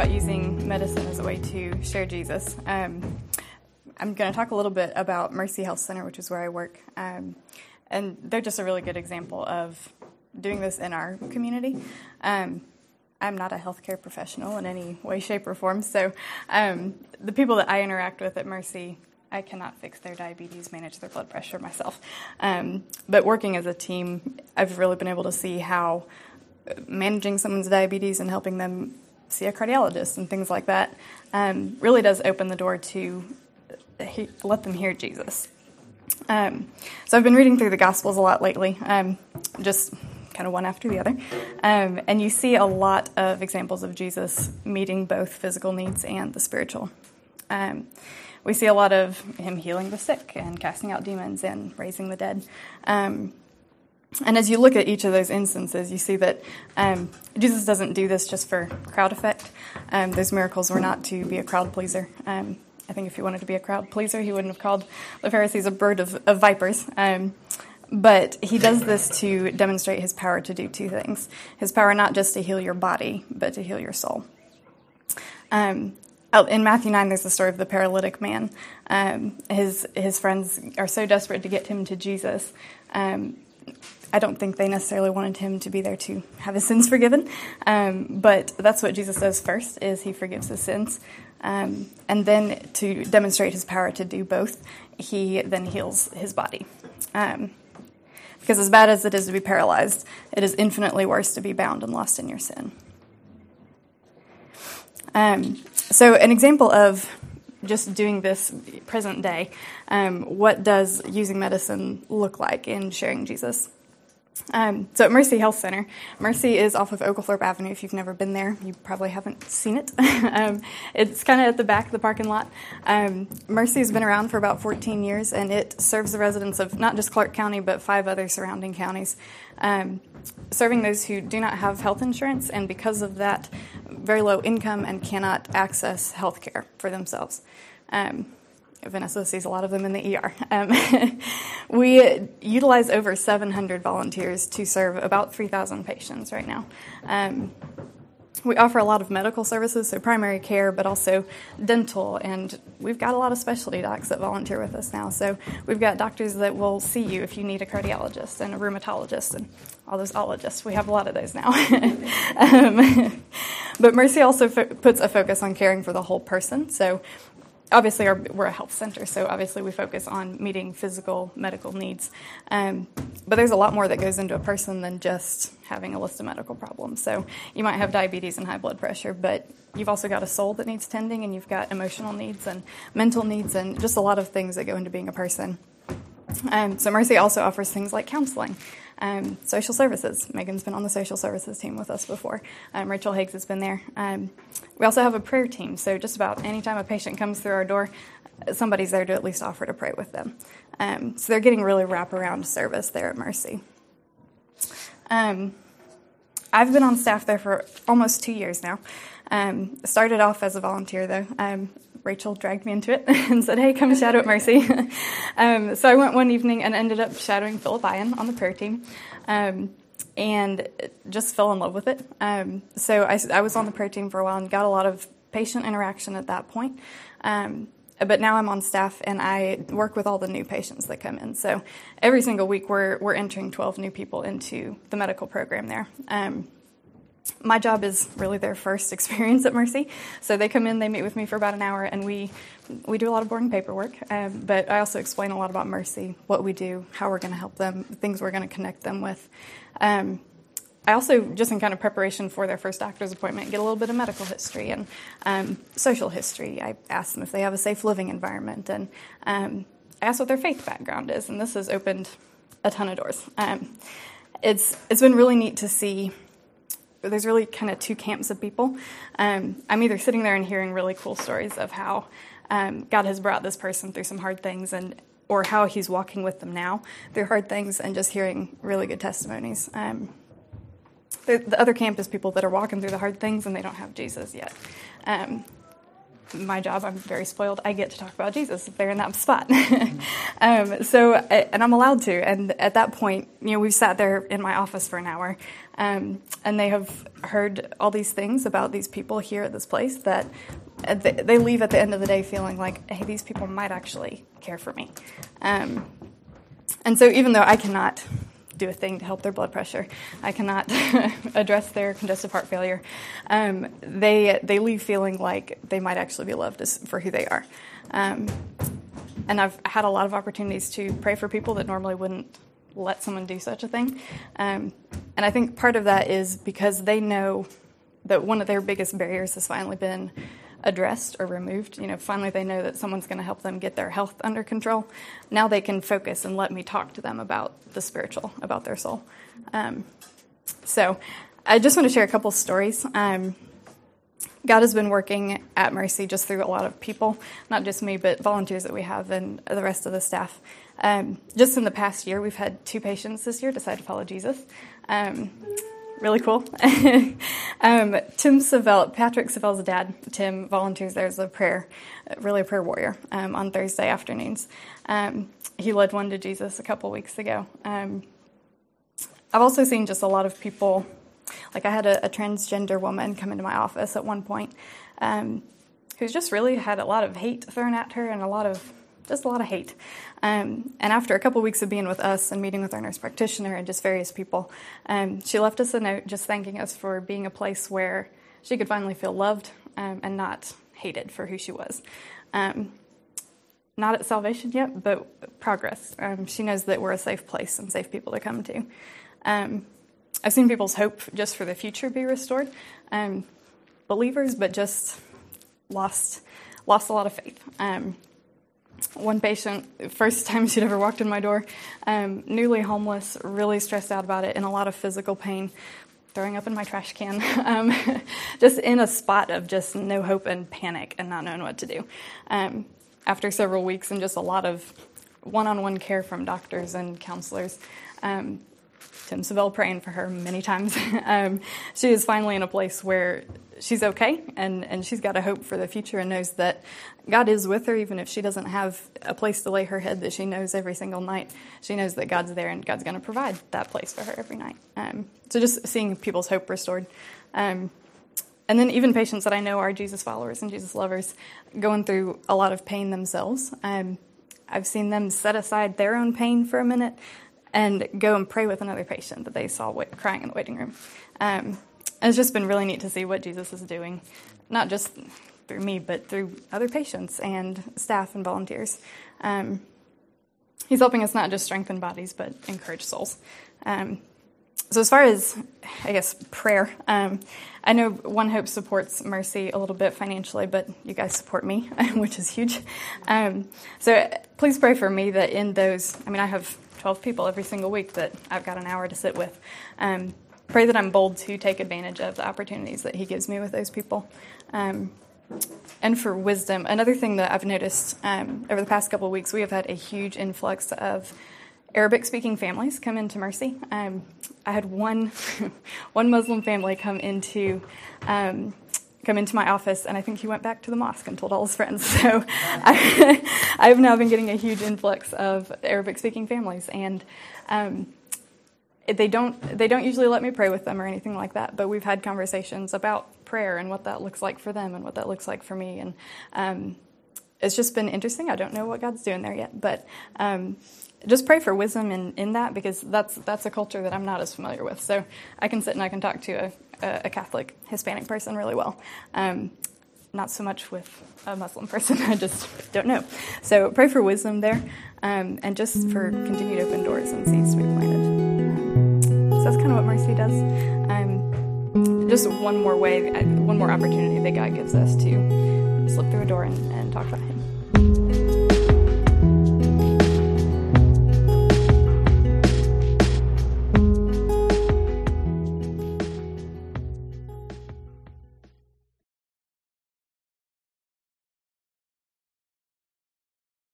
about using medicine as a way to share Jesus. Um, I'm going to talk a little bit about Mercy Health Center, which is where I work. Um, and they're just a really good example of doing this in our community. Um, I'm not a healthcare professional in any way, shape, or form, so um, the people that I interact with at Mercy, I cannot fix their diabetes, manage their blood pressure myself. Um, but working as a team, I've really been able to see how managing someone's diabetes and helping them see a cardiologist and things like that um, really does open the door to he, let them hear Jesus. Um, so I've been reading through the Gospels a lot lately, um, just kind of one after the other. Um, and you see a lot of examples of Jesus meeting both physical needs and the spiritual. Um, we see a lot of him healing the sick and casting out demons and raising the dead. And as you look at each of those instances, you see that um, Jesus doesn't do this just for crowd effect. Um, those miracles were not to be a crowd pleaser. Um, I think if he wanted to be a crowd pleaser, he wouldn't have called the Pharisees a bird of, of vipers. Um, but he does this to demonstrate his power to do two things his power not just to heal your body, but to heal your soul. Um, in Matthew 9, there's the story of the paralytic man. Um, his, his friends are so desperate to get him to Jesus. I don't think they necessarily wanted him to be there to have his sins forgiven, um, but that's what Jesus does first: is he forgives his sins, um, and then to demonstrate his power to do both, he then heals his body. Um, because as bad as it is to be paralyzed, it is infinitely worse to be bound and lost in your sin. Um, so, an example of just doing this present day, um, what does using medicine look like in sharing Jesus? Um, so at Mercy Health Center, Mercy is off of Oglethorpe Avenue. If you've never been there, you probably haven't seen it. um, it's kind of at the back of the parking lot. Um, Mercy has been around for about 14 years, and it serves the residents of not just Clark County, but five other surrounding counties, um, serving those who do not have health insurance, and because of that, very low income and cannot access health care for themselves. Um, Vanessa sees a lot of them in the ER. Um, we utilize over 700 volunteers to serve about 3,000 patients right now. Um, we offer a lot of medical services, so primary care, but also dental, and we've got a lot of specialty docs that volunteer with us now. So we've got doctors that will see you if you need a cardiologist and a rheumatologist and all those ologists. We have a lot of those now. um, but Mercy also fo- puts a focus on caring for the whole person. So obviously our, we're a health center, so obviously we focus on meeting physical medical needs. Um, but there's a lot more that goes into a person than just having a list of medical problems. So you might have diabetes and high blood pressure, but you've also got a soul that needs tending, and you've got emotional needs and mental needs, and just a lot of things that go into being a person. Um, so Mercy also offers things like counseling. Um, social services. Megan's been on the social services team with us before. Um, Rachel Higgs has been there. Um, we also have a prayer team, so just about anytime a patient comes through our door, somebody's there to at least offer to pray with them. Um, so they're getting really wraparound service there at Mercy. Um, I've been on staff there for almost two years now. Um, started off as a volunteer though. Rachel dragged me into it and said, "Hey, come shadow at Mercy." um, so I went one evening and ended up shadowing Philip Ian on the prayer team, um, and just fell in love with it. Um, so I, I, was on the prayer team for a while and got a lot of patient interaction at that point. Um, but now I'm on staff and I work with all the new patients that come in. So every single week we're we're entering 12 new people into the medical program there. My job is really their first experience at Mercy. So they come in, they meet with me for about an hour, and we we do a lot of boring paperwork. Um, but I also explain a lot about Mercy, what we do, how we're going to help them, things we're going to connect them with. Um, I also, just in kind of preparation for their first doctor's appointment, get a little bit of medical history and um, social history. I ask them if they have a safe living environment, and um, I ask what their faith background is, and this has opened a ton of doors. Um, it's it's been really neat to see there's really kind of two camps of people. Um, I'm either sitting there and hearing really cool stories of how um, God has brought this person through some hard things and or how he's walking with them now through hard things and just hearing really good testimonies. Um, the, the, other camp is people that are walking through the hard things and they don't have Jesus yet. My job, I'm very spoiled. I get to talk about Jesus if they're in that spot. um, so, and I'm allowed to. And at that point, you know, we've sat there in my office for an hour, um, and they have heard all these things about these people here at this place that they leave at the end of the day feeling like, hey, these people might actually care for me. Um, and so, even though I cannot do a thing to help their blood pressure. I cannot address their congestive heart failure. Um, they they leave feeling like they might actually be loved as, for who they are. Um, and I've had a lot of opportunities to pray for people that normally wouldn't let someone do such a thing. Um, and I think part of that is because they know that one of their biggest barriers has finally been addressed or removed. You know, finally they know that someone's going to help them get their health under control. Now they can focus and let me talk to them about the spiritual, about their soul. Um, so I just want to share a couple stories. Um, God has been working at Mercy just through a lot of people, not just me, but volunteers that we have and the rest of the staff. Um, just in the past year, we've had two patients this year decide to follow Jesus. Um, really cool. um, Tim Savell, Patrick Savell's dad, Tim, volunteers there as a prayer, really a prayer warrior um, on Thursday afternoons. Um, he led one to Jesus a couple weeks ago. Um, I've also seen just a lot of people, like I had a, a transgender woman come into my office at one point um, who's just really had a lot of hate thrown at her and a lot of just a lot of hate. Um, and after a couple weeks of being with us and meeting with our nurse practitioner and just various people, um, she left us a note just thanking us for being a place where she could finally feel loved um, and not hated for who she was. Um, not at salvation yet, but progress. Um, she knows that we're a safe place and safe people to come to. Um, I've seen people's hope just for the future be restored. believers, but just lost lost a lot of faith. Um, one patient, first time she'd ever walked in my door, um, newly homeless, really stressed out about it, in a lot of physical pain, throwing up in my trash can, um, just in a spot of just no hope and panic and not knowing what to do. Um, after several weeks and just a lot of one on one care from doctors and counselors, um, Tim Savell praying for her many times. um, she is finally in a place where she's okay and, and she's got a hope for the future and knows that God is with her, even if she doesn't have a place to lay her head that she knows every single night. She knows that God's there and God's going to provide that place for her every night. Um, so just seeing people's hope restored. Um, and then even patients that I know are Jesus followers and Jesus lovers going through a lot of pain themselves. Um, I've seen them set aside their own pain for a minute and go and pray with another patient that they saw crying in the waiting room. Um, it's just been really neat to see what Jesus is doing, not just through me, but through other patients and staff and volunteers. Um, he's helping us not just strengthen bodies, but encourage souls. Um, so, as far as, I guess, prayer, um, I know One Hope supports Mercy a little bit financially, but you guys support me, which is huge. Um, so, please pray for me that in those, I mean, I have 12 people every single week that I've got an hour to sit with. Pray that I'm bold to take advantage of the opportunities that He gives me with those people. Um, and for wisdom, another thing that I've noticed um, over the past couple of weeks, we have had a huge influx of Arabic speaking families come into Mercy. Um, I had one, one Muslim family come into um, come into my office, and I think he went back to the mosque and told all his friends. So I, have now been getting a huge influx of Arabic-speaking families, and um, they don't they don't usually let me pray with them or anything like that. But we've had conversations about prayer and what that looks like for them and what that looks like for me, and um, it's just been interesting. I don't know what God's doing there yet, but um, just pray for wisdom in, in that because that's that's a culture that I'm not as familiar with. So I can sit and I can talk to a, a Catholic Hispanic person really well. Um, not so much with a Muslim person. I just don't know. So pray for wisdom there, um, and just for continued open doors and seeds to be planted. So that's kind of what mercy does. Um, just one more way, one more opportunity that God gives us to slip through a door and, and talk about Him.